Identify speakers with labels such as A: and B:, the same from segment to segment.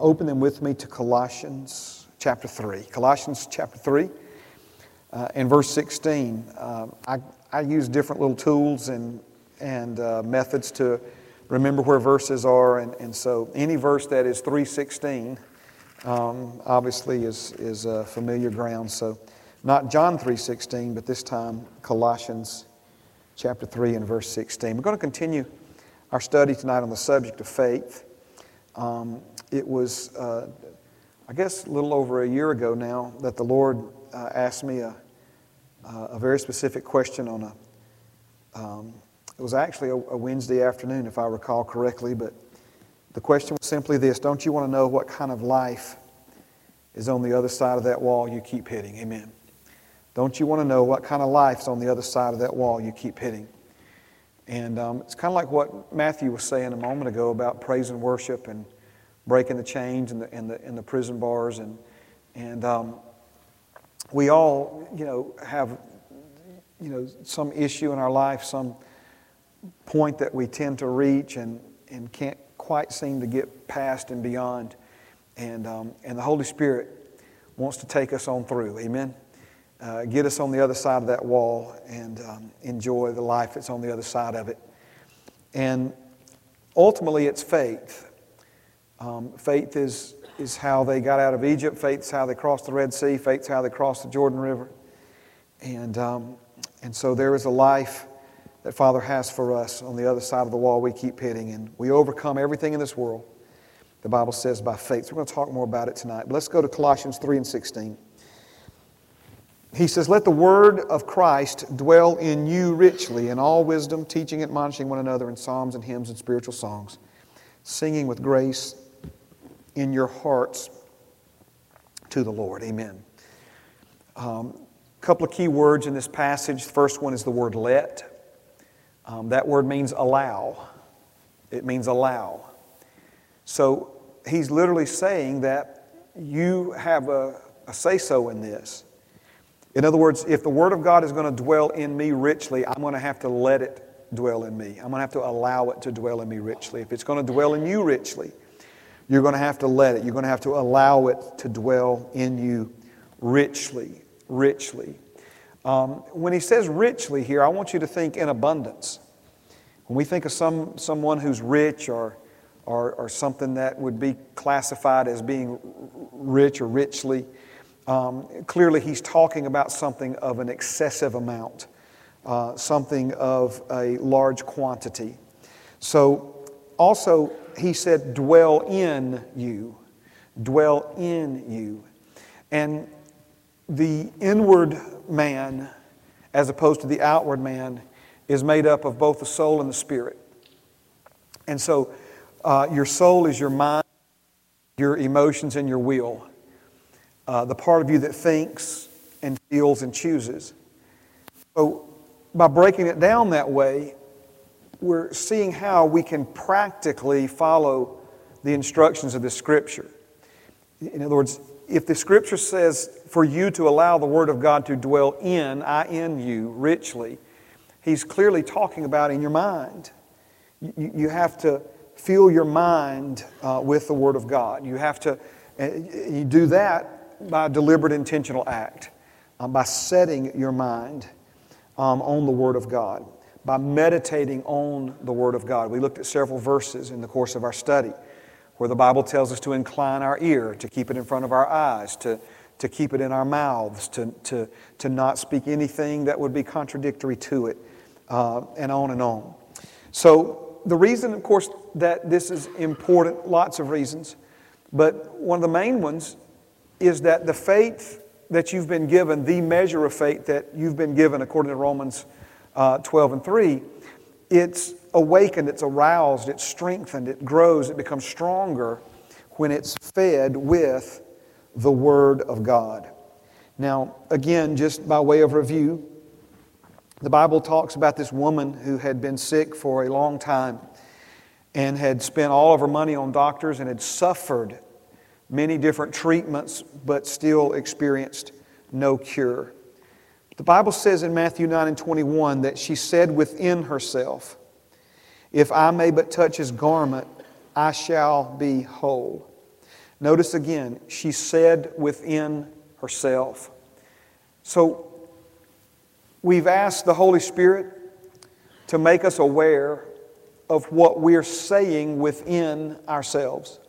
A: open them with me to Colossians chapter 3. Colossians chapter 3 uh, and verse 16. Uh, I, I use different little tools and, and uh, methods to remember where verses are, and, and so any verse that is 316 um, obviously is, is familiar ground. So not John 3.16, but this time Colossians chapter 3 and verse 16. We're going to continue our study tonight on the subject of faith. Um, it was, uh, I guess, a little over a year ago now that the Lord uh, asked me a, a very specific question on a, um, it was actually a, a Wednesday afternoon, if I recall correctly, but the question was simply this Don't you want to know what kind of life is on the other side of that wall you keep hitting? Amen. Don't you want to know what kind of life is on the other side of that wall you keep hitting? And um, it's kind of like what Matthew was saying a moment ago about praise and worship and breaking the chains and the, and the, and the prison bars. And, and um, we all, you know, have, you know, some issue in our life, some point that we tend to reach and, and can't quite seem to get past and beyond. And, um, and the Holy Spirit wants to take us on through. Amen. Uh, get us on the other side of that wall and um, enjoy the life that's on the other side of it. And ultimately, it's faith. Um, faith is, is how they got out of Egypt. Faith is how they crossed the Red Sea. Faith is how they crossed the Jordan River. And, um, and so there is a life that Father has for us on the other side of the wall we keep hitting. And we overcome everything in this world, the Bible says, by faith. So we're going to talk more about it tonight. But let's go to Colossians 3 and 16. He says, Let the word of Christ dwell in you richly in all wisdom, teaching, and admonishing one another in psalms and hymns and spiritual songs, singing with grace in your hearts to the Lord. Amen. A um, couple of key words in this passage. The first one is the word let. Um, that word means allow. It means allow. So he's literally saying that you have a, a say so in this. In other words, if the Word of God is going to dwell in me richly, I'm going to have to let it dwell in me. I'm going to have to allow it to dwell in me richly. If it's going to dwell in you richly, you're going to have to let it. You're going to have to allow it to dwell in you richly, richly. Um, when he says richly here, I want you to think in abundance. When we think of some, someone who's rich or, or, or something that would be classified as being rich or richly, um, clearly, he's talking about something of an excessive amount, uh, something of a large quantity. So, also, he said, dwell in you. Dwell in you. And the inward man, as opposed to the outward man, is made up of both the soul and the spirit. And so, uh, your soul is your mind, your emotions, and your will uh, the part of you that thinks and feels and chooses. So, by breaking it down that way, we're seeing how we can practically follow the instructions of the Scripture. In other words, if the Scripture says for you to allow the Word of God to dwell in, I in you, richly, He's clearly talking about in your mind. You, you have to fill your mind uh, with the Word of God. You have to, uh, you do that by deliberate, intentional act, um, by setting your mind um, on the Word of God, by meditating on the Word of God. We looked at several verses in the course of our study where the Bible tells us to incline our ear, to keep it in front of our eyes, to, to keep it in our mouths, to, to, to not speak anything that would be contradictory to it, uh, and on and on. So, the reason, of course, that this is important, lots of reasons, but one of the main ones is that the faith that you've been given, the measure of faith that you've been given, according to Romans uh, 12 and 3, it's awakened, it's aroused, it's strengthened, it grows, it becomes stronger when it's fed with the Word of God. Now, again, just by way of review, the Bible talks about this woman who had been sick for a long time and had spent all of her money on doctors and had suffered many different treatments, but still experienced no cure. The Bible says in Matthew 9 and 21 that she said within herself, If I may but touch his garment, I shall be whole. Notice again, she said within herself. So we've asked the Holy Spirit to make us aware of what we're saying within ourselves.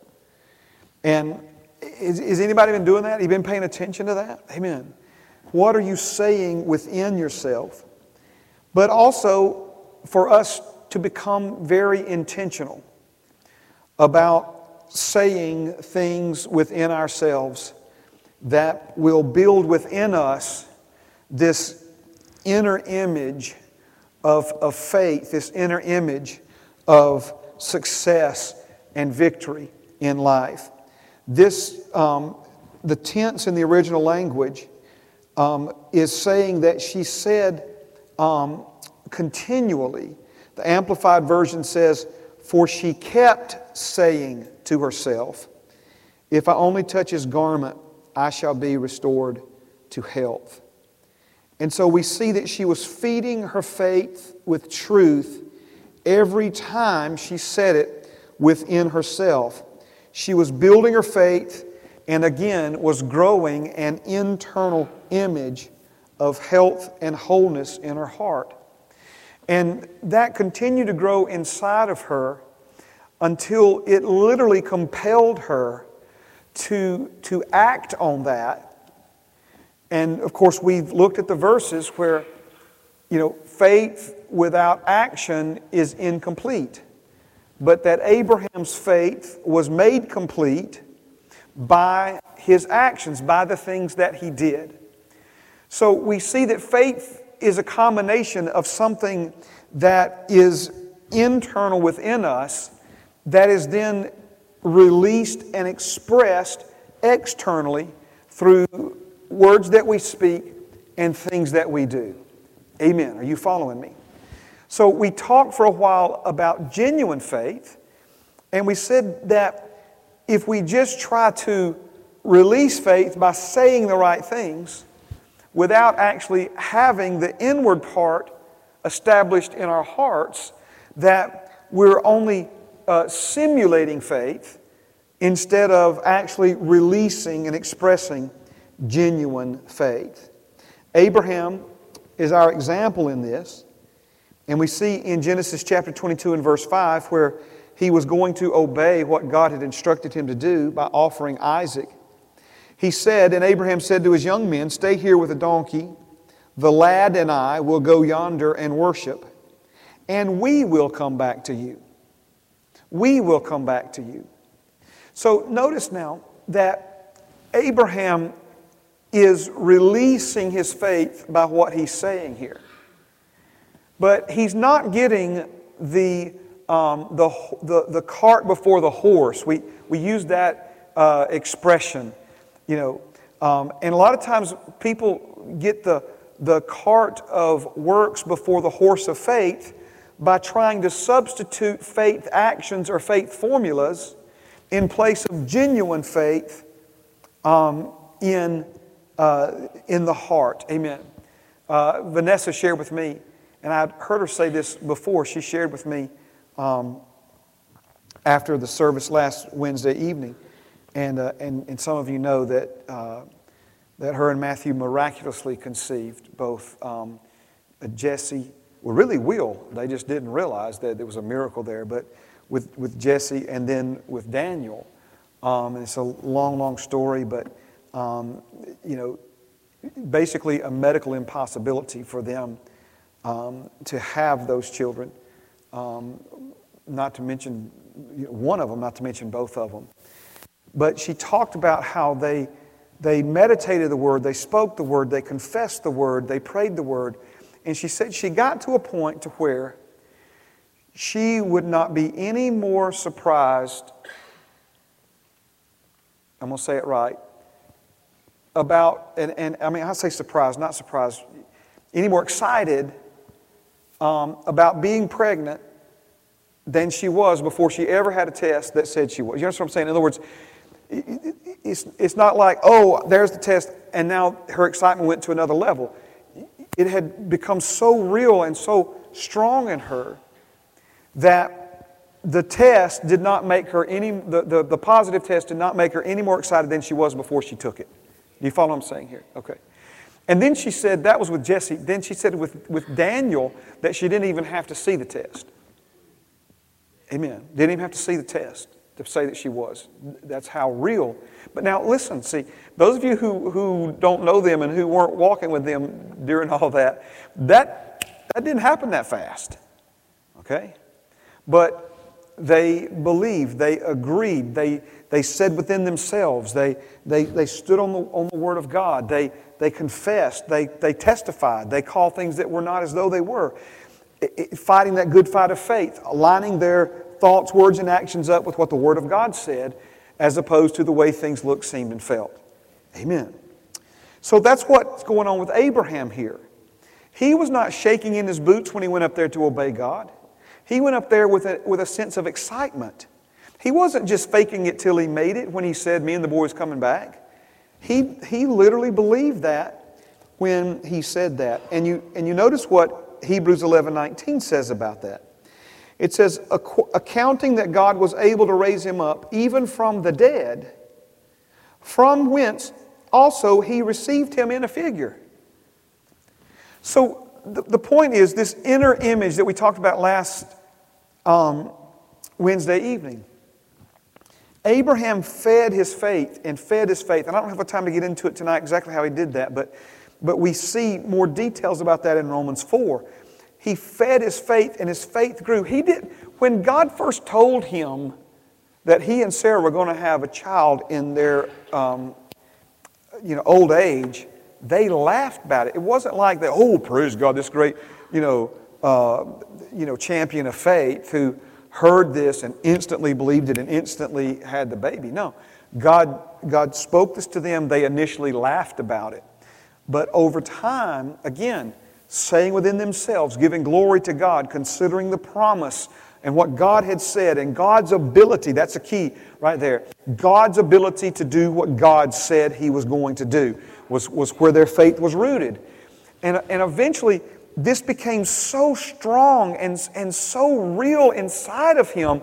A: And is, anybody been doing that? Have you been paying attention to that? Amen. What are you saying within yourself? But also for us to become very intentional about saying things within ourselves that will build within us this inner image of, of faith, this inner image of success and victory in life. This, um, the tense in the original language um, is saying that she said um, continually. The Amplified Version says, For she kept saying to herself, If I only touch his garment, I shall be restored to health. And so we see that she was feeding her faith with truth every time she said it within herself. She was building her faith and again was growing an internal image of health and wholeness in her heart. And that continued to grow inside of her until it literally compelled her to, to act on that. And of course, we've looked at the verses where, you know, faith without action is incomplete. But that Abraham's faith was made complete by his actions, by the things that he did. So we see that faith is a combination of something that is internal within us that is then released and expressed externally through words that we speak and things that we do. Amen. Are you following me? So we talked for a while about genuine faith, and we said that if we just try to release faith by saying the right things without actually having the inward part established in our hearts, that we're only uh, simulating faith instead of actually releasing and expressing genuine faith. Abraham is our example in this. And we see in Genesis chapter 22 and verse 5 where he was going to obey what God had instructed him to do by offering Isaac. He said, and Abraham said to his young men, Stay here with the donkey. The lad and I will go yonder and worship, and we will come back to you. We will come back to you. So notice now that Abraham is releasing his faith by what he's saying here. But he's not getting the, um, the, the, the, cart before the horse. We, we use that uh, expression, you know. Um, and a lot of times people get the, the cart of works before the horse of faith by trying to substitute faith actions or faith formulas in place of genuine faith um, in, uh, in the heart. Amen. Uh, Vanessa shared with me and I'd heard her say this before. She shared with me um, after the service last Wednesday evening. And, uh, and, and some of you know that, uh, that her and Matthew miraculously conceived both um, Jesse, well, really Will. They just didn't realize that there was a miracle there, but with, with Jesse and then with Daniel. Um, and it's a long, long story, but, um, you know, basically a medical impossibility for them um, to have those children, um, not to mention one of them, not to mention both of them. But she talked about how they, they meditated the word, they spoke the word, they confessed the word, they prayed the word. And she said she got to a point to where she would not be any more surprised, I'm going to say it right, about, and, and I mean, I say surprised, not surprised, any more excited um, about being pregnant than she was before she ever had a test that said she was. You know what I'm saying? In other words, it's, it's not like, oh, there's the test, and now her excitement went to another level. It had become so real and so strong in her that the test did not make her any, the, the, the positive test did not make her any more excited than she was before she took it. Do you follow what I'm saying here? Okay. And then she said, that was with Jesse. Then she said with, with Daniel that she didn't even have to see the test. Amen. Didn't even have to see the test to say that she was. That's how real. But now listen, see, those of you who, who don't know them and who weren't walking with them during all that, that, that didn't happen that fast. Okay? But they believed, they agreed, they, they said within themselves, they, they, they stood on the, on the Word of God, they, they confessed, they, they testified, they called things that were not as though they were. fighting that good fight of faith, aligning their thoughts, words, and actions up with what the Word of God said, as opposed to the way things looked, seemed, and felt. Amen. So that's what's going on with Abraham here. He was not shaking in his boots when he went up there to obey God. He went up there with a, with a sense of excitement. He wasn't just faking it till he made it when he said, Me and the boys coming back. He, he literally believed that when he said that. And you, and you notice what Hebrews 11 19 says about that. It says, accounting that God was able to raise him up even from the dead, from whence also he received him in a figure. So the, the point is this inner image that we talked about last um, Wednesday evening. Abraham fed his faith and fed his faith. And I don't have time to get into it tonight exactly how he did that, but, but we see more details about that in Romans 4. He fed his faith and his faith grew. He did, when God first told him that he and Sarah were going to have a child in their um, you know, old age, they laughed about it. It wasn't like they, oh, praise God, this great, you know, uh, you know, champion of faith who heard this and instantly believed it and instantly had the baby. No. God, God spoke this to them. They initially laughed about it. But over time, again, saying within themselves, giving glory to God, considering the promise and what God had said and God's ability, that's a key right there. God's ability to do what God said He was going to do was, was where their faith was rooted. And, and eventually, this became so strong and, and so real inside of him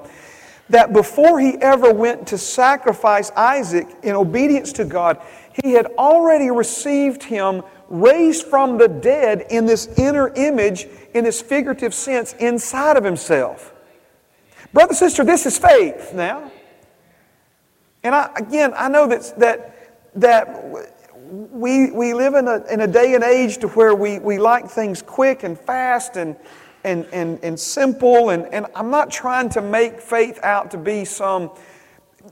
A: that before he ever went to sacrifice Isaac in obedience to God, he had already received him raised from the dead in this inner image, in this figurative sense, inside of himself. Brother, sister, this is faith now. And I, again, I know that, that, that we, we live in a, in a day and age to where we, we like things quick and fast and, and, and, and simple. And, and I'm not trying to make faith out to be some.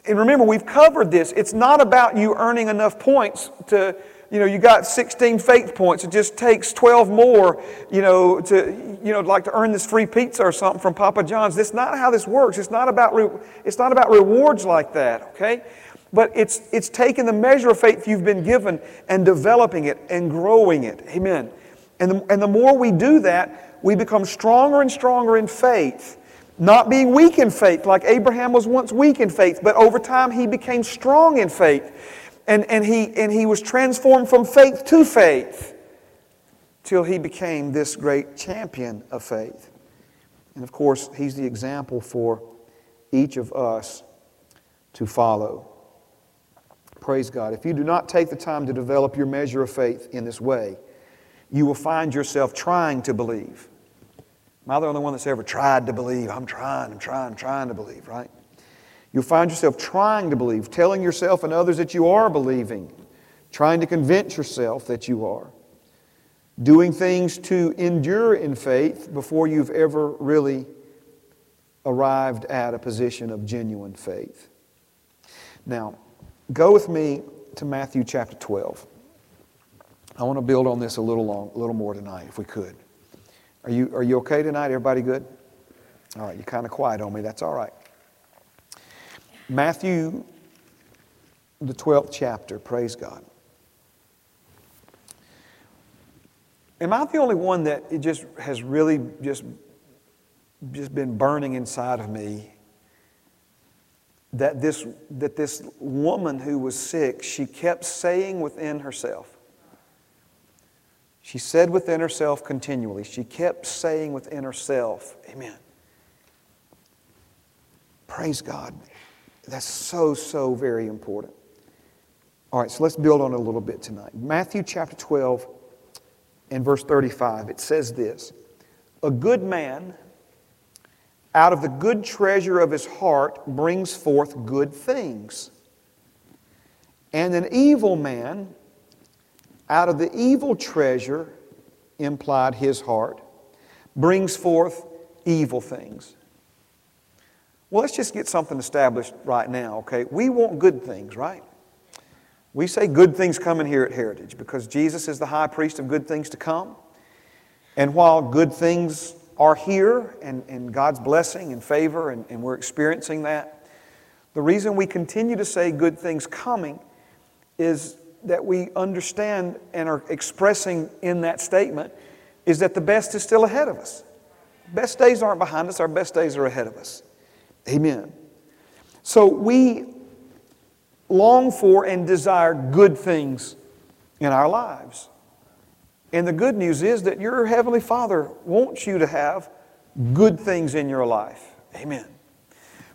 A: And remember, we've covered this. It's not about you earning enough points to, you know, you got 16 faith points. It just takes 12 more, you know, to, you know, like to earn this free pizza or something from Papa John's. That's not how this works. It's not about, re- it's not about rewards like that, okay? But it's, it's taking the measure of faith you've been given and developing it and growing it. Amen. And the, and the more we do that, we become stronger and stronger in faith. Not being weak in faith, like Abraham was once weak in faith, but over time he became strong in faith. And, and, he, and he was transformed from faith to faith till he became this great champion of faith. And of course, he's the example for each of us to follow. Praise God. If you do not take the time to develop your measure of faith in this way, you will find yourself trying to believe. Am I the only one that's ever tried to believe? I'm trying, I'm trying, I'm trying to believe, right? You'll find yourself trying to believe, telling yourself and others that you are believing, trying to convince yourself that you are, doing things to endure in faith before you've ever really arrived at a position of genuine faith. Now, Go with me to Matthew chapter 12. I want to build on this a little long, a little more tonight, if we could. Are you, are you okay tonight? Everybody good? All right, you're kind of quiet on me. That's all right. Matthew, the 12th chapter. Praise God. Am I the only one that it just has really just, just been burning inside of me that this, that this woman who was sick, she kept saying within herself, she said within herself continually, she kept saying within herself, Amen. Praise God. That's so, so very important. All right, so let's build on it a little bit tonight. Matthew chapter 12 and verse 35, it says this A good man out of the good treasure of his heart brings forth good things. And an evil man out of the evil treasure, implied his heart, brings forth evil things. Well, let's just get something established right now, okay? We want good things, right? We say good things coming here at Heritage because Jesus is the high priest of good things to come. And while good things are here and, and God's blessing and favor, and, and we're experiencing that, the reason we continue to say good things coming is that we understand and are expressing in that statement is that the best is still ahead of us. Best days aren't behind us, our best days are ahead of us. Amen. So we long for and desire good things in our lives. And the good news is that your Heavenly Father wants you to have good things in your life. Amen.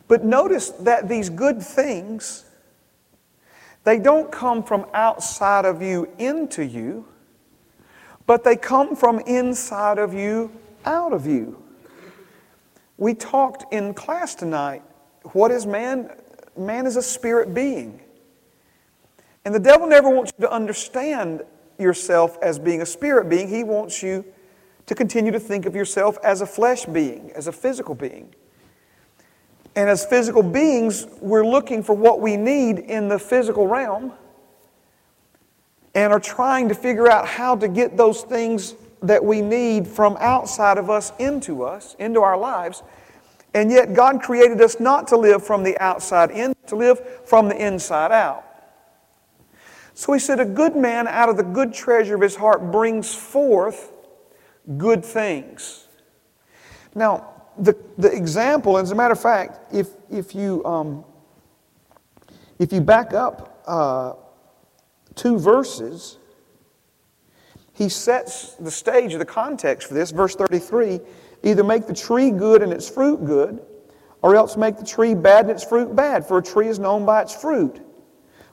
A: But notice that these good things, they don't come from outside of you into you, but they come from inside of you out of you. We talked in class tonight what is man? Man is a spirit being. And the devil never wants you to understand yourself as being a spirit being. He wants you to continue to think of yourself as a flesh being, as a physical being. And as physical beings, we're looking for what we need in the physical realm and are trying to figure out how to get those things that we need from outside of us into us, into our lives. And yet, God created us not to live from the outside in, to live from the inside out. So he said, A good man out of the good treasure of his heart brings forth good things. Now, the, the example, as a matter of fact, if, if, you, um, if you back up uh, two verses, he sets the stage, of the context for this. Verse 33 either make the tree good and its fruit good, or else make the tree bad and its fruit bad, for a tree is known by its fruit.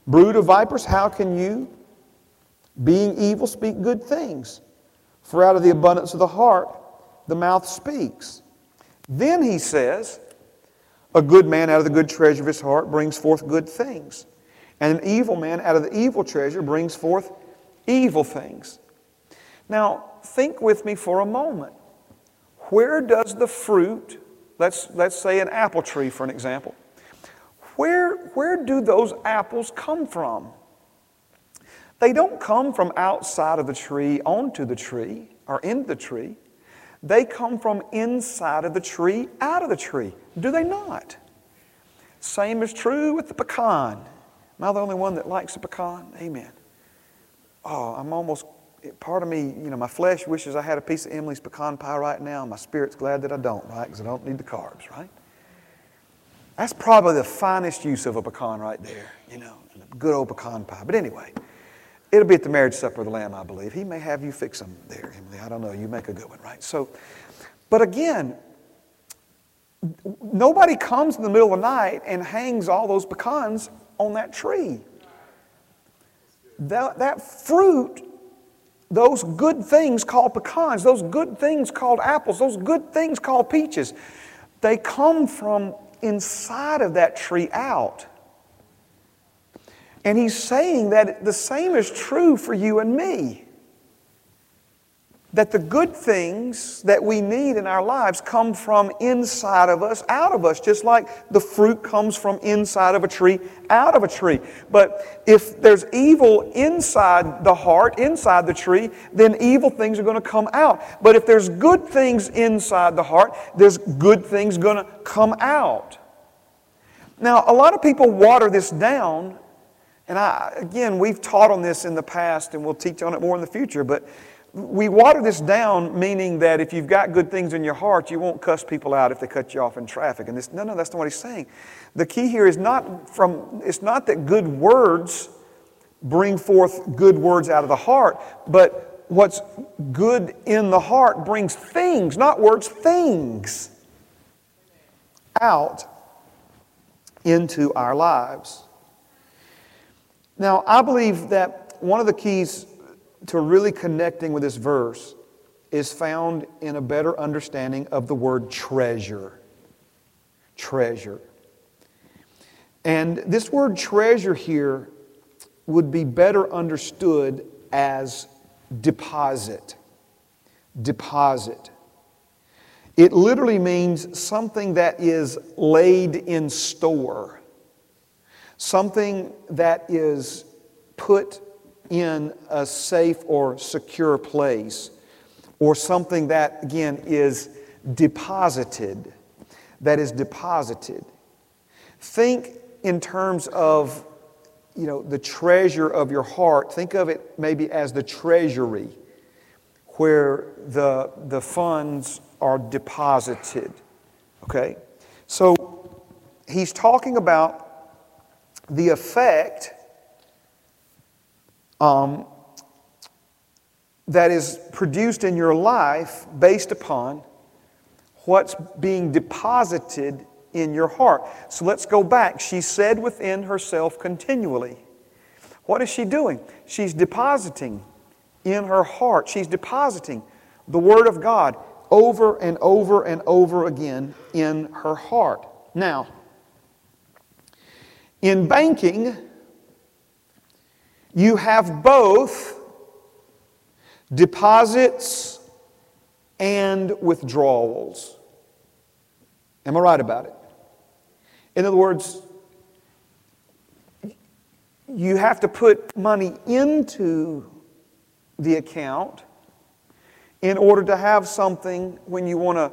A: Brood of vipers, how can you, being evil, speak good things? For out of the abundance of the heart, the mouth speaks. Then he says, A good man out of the good treasure of his heart brings forth good things, and an evil man out of the evil treasure brings forth evil things. Now, think with me for a moment. Where does the fruit, let's, let's say an apple tree for an example, where, where do those apples come from? They don't come from outside of the tree onto the tree or in the tree. They come from inside of the tree out of the tree. Do they not? Same is true with the pecan. Am I the only one that likes a pecan? Amen. Oh, I'm almost, part of me, you know, my flesh wishes I had a piece of Emily's pecan pie right now. My spirit's glad that I don't, right? Because I don't need the carbs, right? That's probably the finest use of a pecan right there, you know, good old pecan pie. But anyway, it'll be at the marriage supper of the Lamb, I believe. He may have you fix them there, Emily. I don't know. You make a good one, right? So, but again, nobody comes in the middle of the night and hangs all those pecans on that tree. That, that fruit, those good things called pecans, those good things called apples, those good things called peaches, they come from inside of that tree out. And he's saying that the same is true for you and me. That the good things that we need in our lives come from inside of us, out of us, just like the fruit comes from inside of a tree, out of a tree. But if there's evil inside the heart, inside the tree, then evil things are going to come out. But if there's good things inside the heart, there's good things going to come out. Now, a lot of people water this down and I, again, we've taught on this in the past and we'll teach on it more in the future, but we water this down, meaning that if you've got good things in your heart, you won't cuss people out if they cut you off in traffic. And this, no, no, that's not what he's saying. The key here is not from, it's not that good words bring forth good words out of the heart, but what's good in the heart brings things, not words, things out into our lives. Now, I believe that one of the keys to really connecting with this verse is found in a better understanding of the word treasure. Treasure. And this word treasure here would be better understood as deposit. Deposit. It literally means something that is laid in store, something that is put in a safe or secure place, or something that, again, is deposited. That is deposited. Think in terms of you know, the treasure of your heart. Think of it maybe as the treasury where the, the funds are deposited. Okay? So he's talking about the effect um, that is produced in your life based upon what's being deposited in your heart. So let's go back. She said within herself continually. What is she doing? She's depositing in her heart. She's depositing the Word of God over and over and over again in her heart. Now, in banking, you have both deposits and withdrawals. Am I right about it? In other words, you have to put money into the account in order to have something when you want to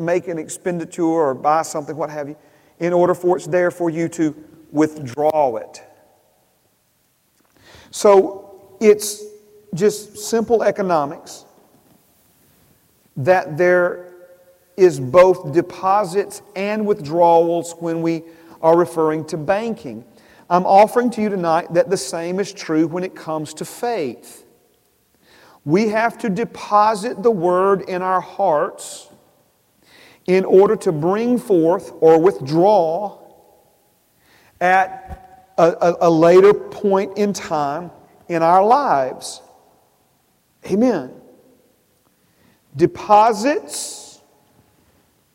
A: make an expenditure or buy something, what have you, in order for it's there for you to withdraw it. So it's just simple economics that there is both deposits and withdrawals when we are referring to banking. I'm offering to you tonight that the same is true when it comes to faith. We have to deposit the word in our hearts in order to bring forth or withdraw at a, a, a later point in time in our lives. Amen. Deposits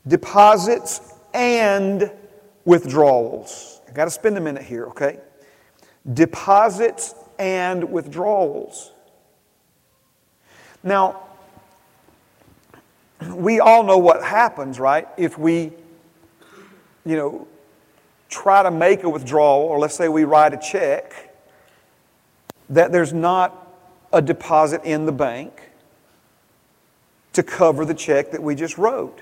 A: deposits and withdrawals. I got to spend a minute here, okay? Deposits and withdrawals. Now, we all know what happens, right? If we, you know, try to make a withdrawal, or let's say we write a check, that there's not a deposit in the bank to cover the check that we just wrote.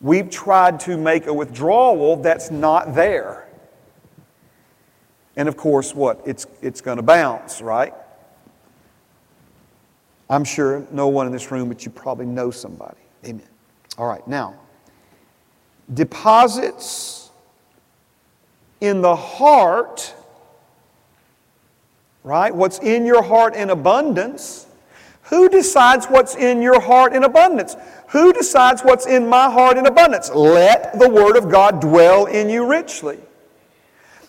A: We've tried to make a withdrawal that's not there. And of course, what? It's, it's going to bounce, right? I'm sure no one in this room, but you probably know somebody. Amen. All right, now, deposits in the heart, right? What's in your heart in abundance. Who decides what's in your heart in abundance? Who decides what's in my heart in abundance? Let the Word of God dwell in you richly.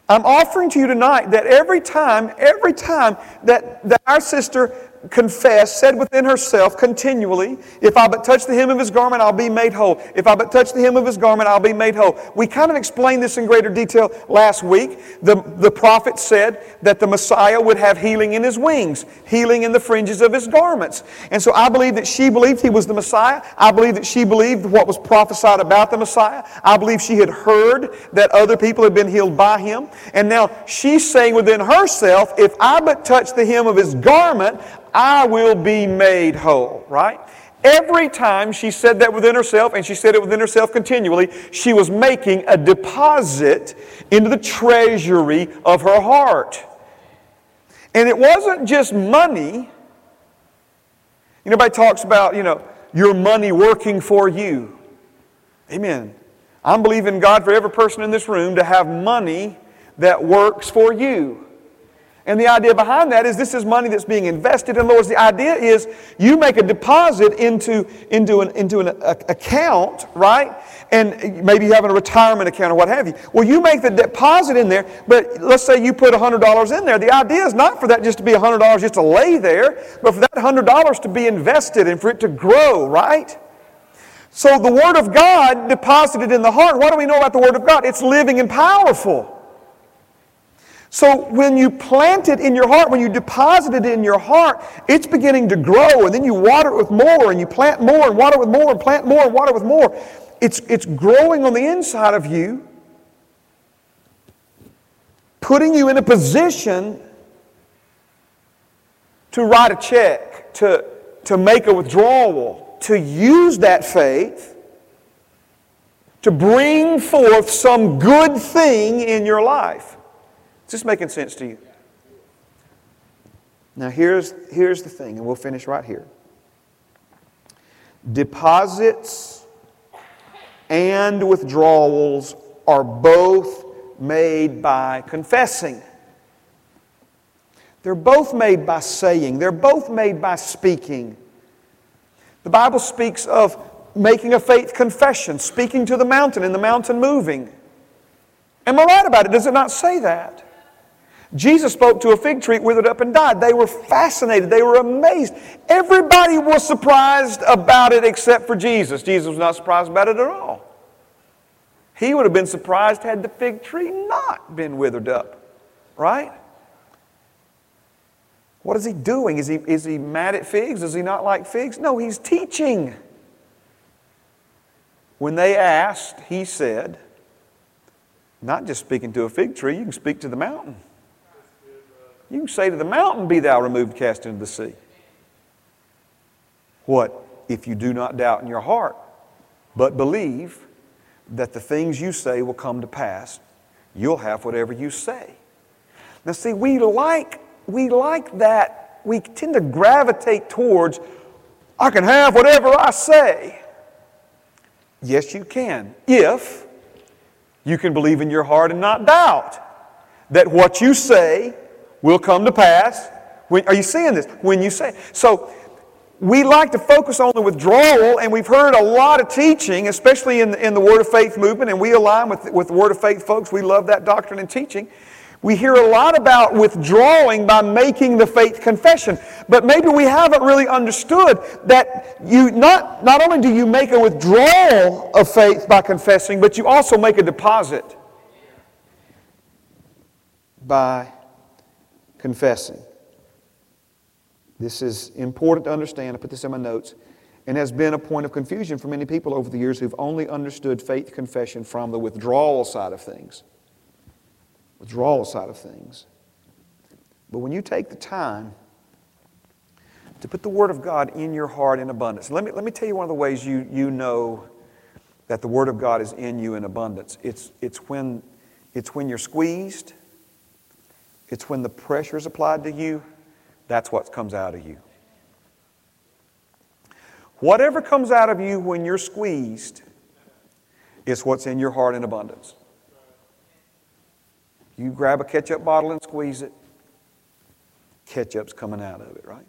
A: I'm offering to you tonight that every time, every time that, that our sister confessed, said within herself continually, If I but touch the hem of his garment, I'll be made whole. If I but touch the hem of his garment, I'll be made whole. We kind of explained this in greater detail last week. The, the prophet said that the Messiah would have healing in his wings, healing in the fringes of his garments. And so I believe that she believed he was the Messiah. I believe that she believed what was prophesied about the Messiah. I believe she had heard that other people had been healed by him. And now she's saying within herself, If I but touch the hem of his garment, I will be made whole, right? Every time she said that within herself, and she said it within herself continually, she was making a deposit into the treasury of her heart. And it wasn't just money. Everybody talks about, you know, your money working for you. Amen. I'm believing God for every person in this room to have money that works for you. And the idea behind that is this is money that's being invested. In other the idea is you make a deposit into, into an, into an uh, account, right? And maybe you have a retirement account or what have you. Well, you make the deposit in there, but let's say you put $100 in there. The idea is not for that just to be $100 just to lay there, but for that $100 to be invested and for it to grow, right? So the Word of God deposited in the heart, what do we know about the Word of God? It's living and powerful. So when you plant it in your heart, when you deposit it in your heart, it's beginning to grow, and then you water it with more, and you plant more, and water with more, and plant more, and water with more. It's, it's growing on the inside of you, putting you in a position to write a check, to, to make a withdrawal, to use that faith to bring forth some good thing in your life. Is this making sense to you? Now, here's, here's the thing, and we'll finish right here. Deposits and withdrawals are both made by confessing. They're both made by saying, they're both made by speaking. The Bible speaks of making a faith confession, speaking to the mountain and the mountain moving. Am I right about it? Does it not say that? Jesus spoke to a fig tree, withered up and died. They were fascinated. They were amazed. Everybody was surprised about it except for Jesus. Jesus was not surprised about it at all. He would have been surprised had the fig tree not been withered up, right? What is he doing? Is he, is he mad at figs? Does he not like figs? No, he's teaching. When they asked, he said, not just speaking to a fig tree, you can speak to the mountain. You can say to the mountain, Be thou removed, cast into the sea. What if you do not doubt in your heart, but believe that the things you say will come to pass? You'll have whatever you say. Now, see, we like, we like that. We tend to gravitate towards, I can have whatever I say. Yes, you can, if you can believe in your heart and not doubt that what you say will come to pass. When, are you seeing this? When you say. So we like to focus on the withdrawal, and we've heard a lot of teaching, especially in the, in the Word of Faith movement, and we align with, with the Word of Faith folks. We love that doctrine and teaching. We hear a lot about withdrawing by making the faith confession, but maybe we haven't really understood that you not, not only do you make a withdrawal of faith by confessing, but you also make a deposit by confessing. This is important to understand. I put this in my notes. And has been a point of confusion for many people over the years who've only understood faith confession from the withdrawal side of things. Withdrawal side of things. But when you take the time to put the Word of God in your heart in abundance, let me, let me tell you one of the ways you, you know that the Word of God is in you in abundance. It's, it's, when, it's when you're squeezed it's when the pressure is applied to you, that's what comes out of you. Whatever comes out of you when you're squeezed is what's in your heart in abundance. You grab a ketchup bottle and squeeze it, ketchup's coming out of it, right?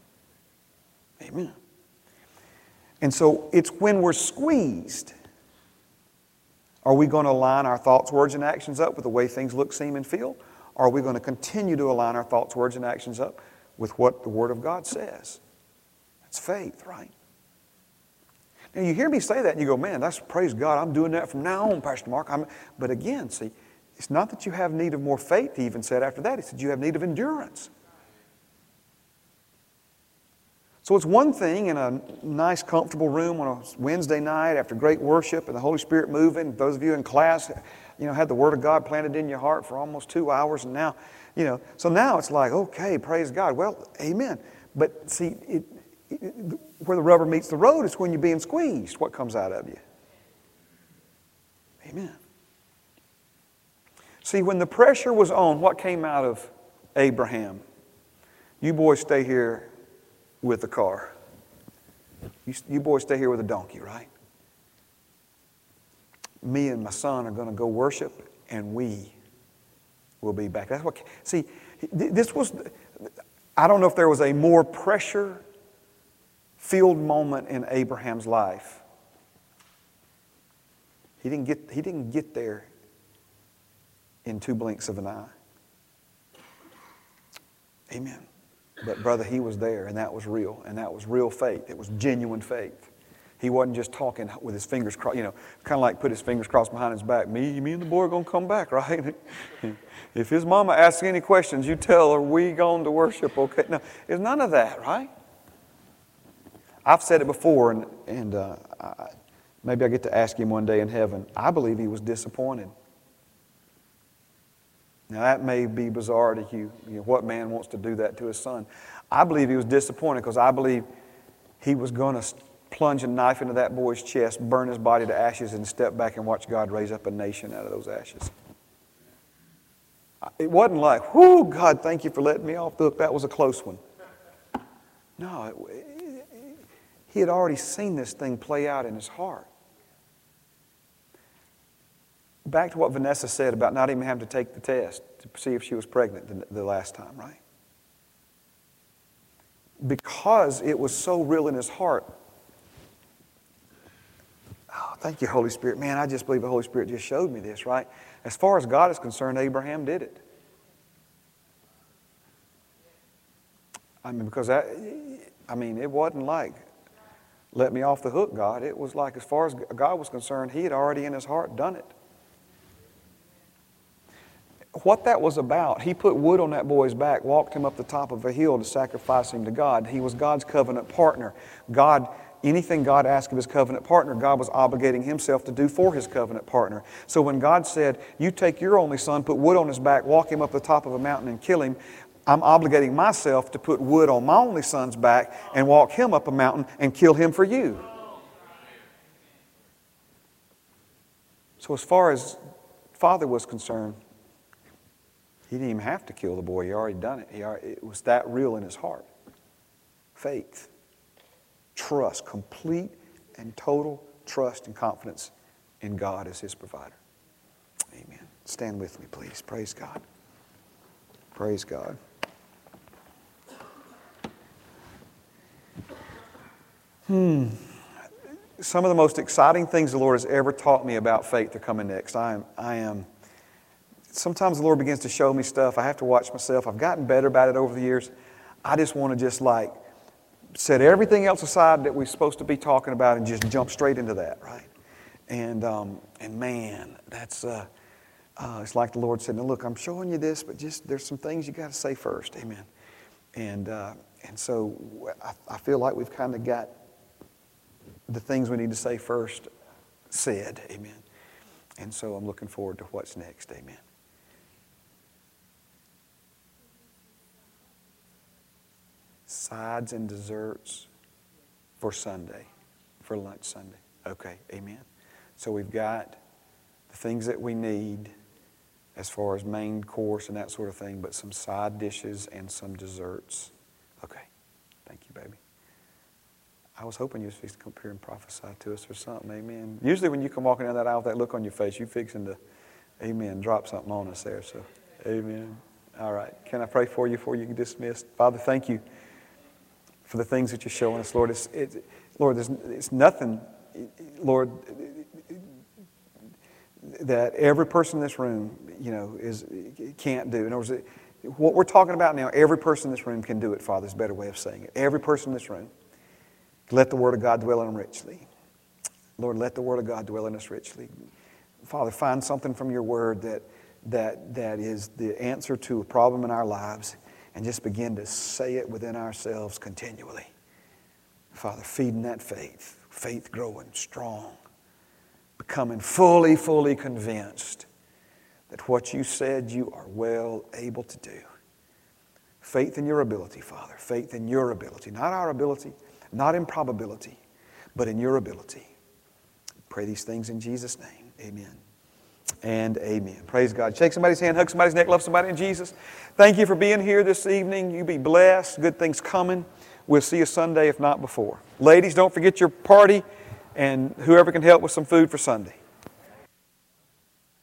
A: Amen. And so it's when we're squeezed. Are we going to align our thoughts, words, and actions up with the way things look, seem, and feel? Are we going to continue to align our thoughts, words, and actions up with what the Word of God says? That's faith, right? Now, you hear me say that and you go, man, that's praise God. I'm doing that from now on, Pastor Mark. I'm, but again, see, it's not that you have need of more faith, he even said after that. He said you have need of endurance. So it's one thing in a nice, comfortable room on a Wednesday night after great worship and the Holy Spirit moving. Those of you in class, you know, had the Word of God planted in your heart for almost two hours, and now, you know, so now it's like, okay, praise God. Well, amen. But see, it, it, where the rubber meets the road is when you're being squeezed. What comes out of you? Amen. See, when the pressure was on, what came out of Abraham? You boys stay here with the car. You, you boys stay here with a donkey, right? Me and my son are going to go worship, and we will be back. That's what. See, this was. I don't know if there was a more pressure filled moment in Abraham's life. He didn't get, he didn't get there in two blinks of an eye. Amen. But, brother, he was there, and that was real, and that was real faith. It was genuine faith. He wasn't just talking with his fingers crossed, you know, kind of like put his fingers crossed behind his back. Me, me and the boy are going to come back, right? if his mama asks any questions, you tell her, we going to worship, okay? No, there's none of that, right? I've said it before, and, and uh, I, maybe I get to ask him one day in heaven. I believe he was disappointed. Now, that may be bizarre to you. you know, what man wants to do that to his son? I believe he was disappointed because I believe he was going to plunge a knife into that boy's chest, burn his body to ashes, and step back and watch God raise up a nation out of those ashes. It wasn't like, whoo, God, thank you for letting me off the hook. That was a close one. No, it, he had already seen this thing play out in his heart back to what Vanessa said about not even having to take the test to see if she was pregnant the, the last time, right? Because it was so real in his heart. Oh, thank you, Holy Spirit. Man, I just believe the Holy Spirit just showed me this, right? As far as God is concerned, Abraham did it. I mean, because that, I mean, it wasn't like, let me off the hook, God. It was like, as far as God was concerned, He had already in His heart done it what that was about, he put wood on that boy's back, walked him up the top of a hill to sacrifice him to God. He was God's covenant partner. God, anything God asked of his covenant partner, God was obligating himself to do for his covenant partner. So when God said, You take your only son, put wood on his back, walk him up the top of a mountain and kill him, I'm obligating myself to put wood on my only son's back and walk him up a mountain and kill him for you. So, as far as Father was concerned, he didn't even have to kill the boy. He already done it. He already, it was that real in his heart. Faith, trust, complete and total trust and confidence in God as his provider. Amen. Stand with me, please. Praise God. Praise God. Hmm. Some of the most exciting things the Lord has ever taught me about faith are coming next. I am, I am sometimes the Lord begins to show me stuff. I have to watch myself. I've gotten better about it over the years. I just want to just like set everything else aside that we're supposed to be talking about and just jump straight into that, right? And, um, and man, that's, uh, uh, it's like the Lord said, now look, I'm showing you this, but just there's some things you got to say first. Amen. And, uh, and so I, I feel like we've kind of got the things we need to say first said. Amen. And so I'm looking forward to what's next. Amen. Sides and desserts for Sunday, for lunch Sunday. Okay, amen. So we've got the things that we need as far as main course and that sort of thing, but some side dishes and some desserts. Okay, thank you, baby. I was hoping you was fixing to come up here and prophesy to us or something, amen. Usually when you come walking down that aisle with that look on your face, you fixing to, amen, drop something on us there, so amen. All right, can I pray for you before you dismissed? Father, thank you for the things that you're showing us, Lord. It's, it, Lord, there's it's nothing, Lord, that every person in this room, you know, is can't do. In other words, what we're talking about now, every person in this room can do it, Father, is a better way of saying it. Every person in this room. Let the Word of God dwell in them richly. Lord, let the Word of God dwell in us richly. Father, find something from your Word that, that, that is the answer to a problem in our lives and just begin to say it within ourselves continually. Father, feeding that faith, faith growing strong, becoming fully, fully convinced that what you said you are well able to do. Faith in your ability, Father. Faith in your ability. Not our ability, not in probability, but in your ability. Pray these things in Jesus' name. Amen and amen. Praise God. Shake somebody's hand, hug somebody's neck, love somebody in Jesus. Thank you for being here this evening. You be blessed. Good things coming. We'll see you Sunday, if not before. Ladies, don't forget your party and whoever can help with some food for Sunday.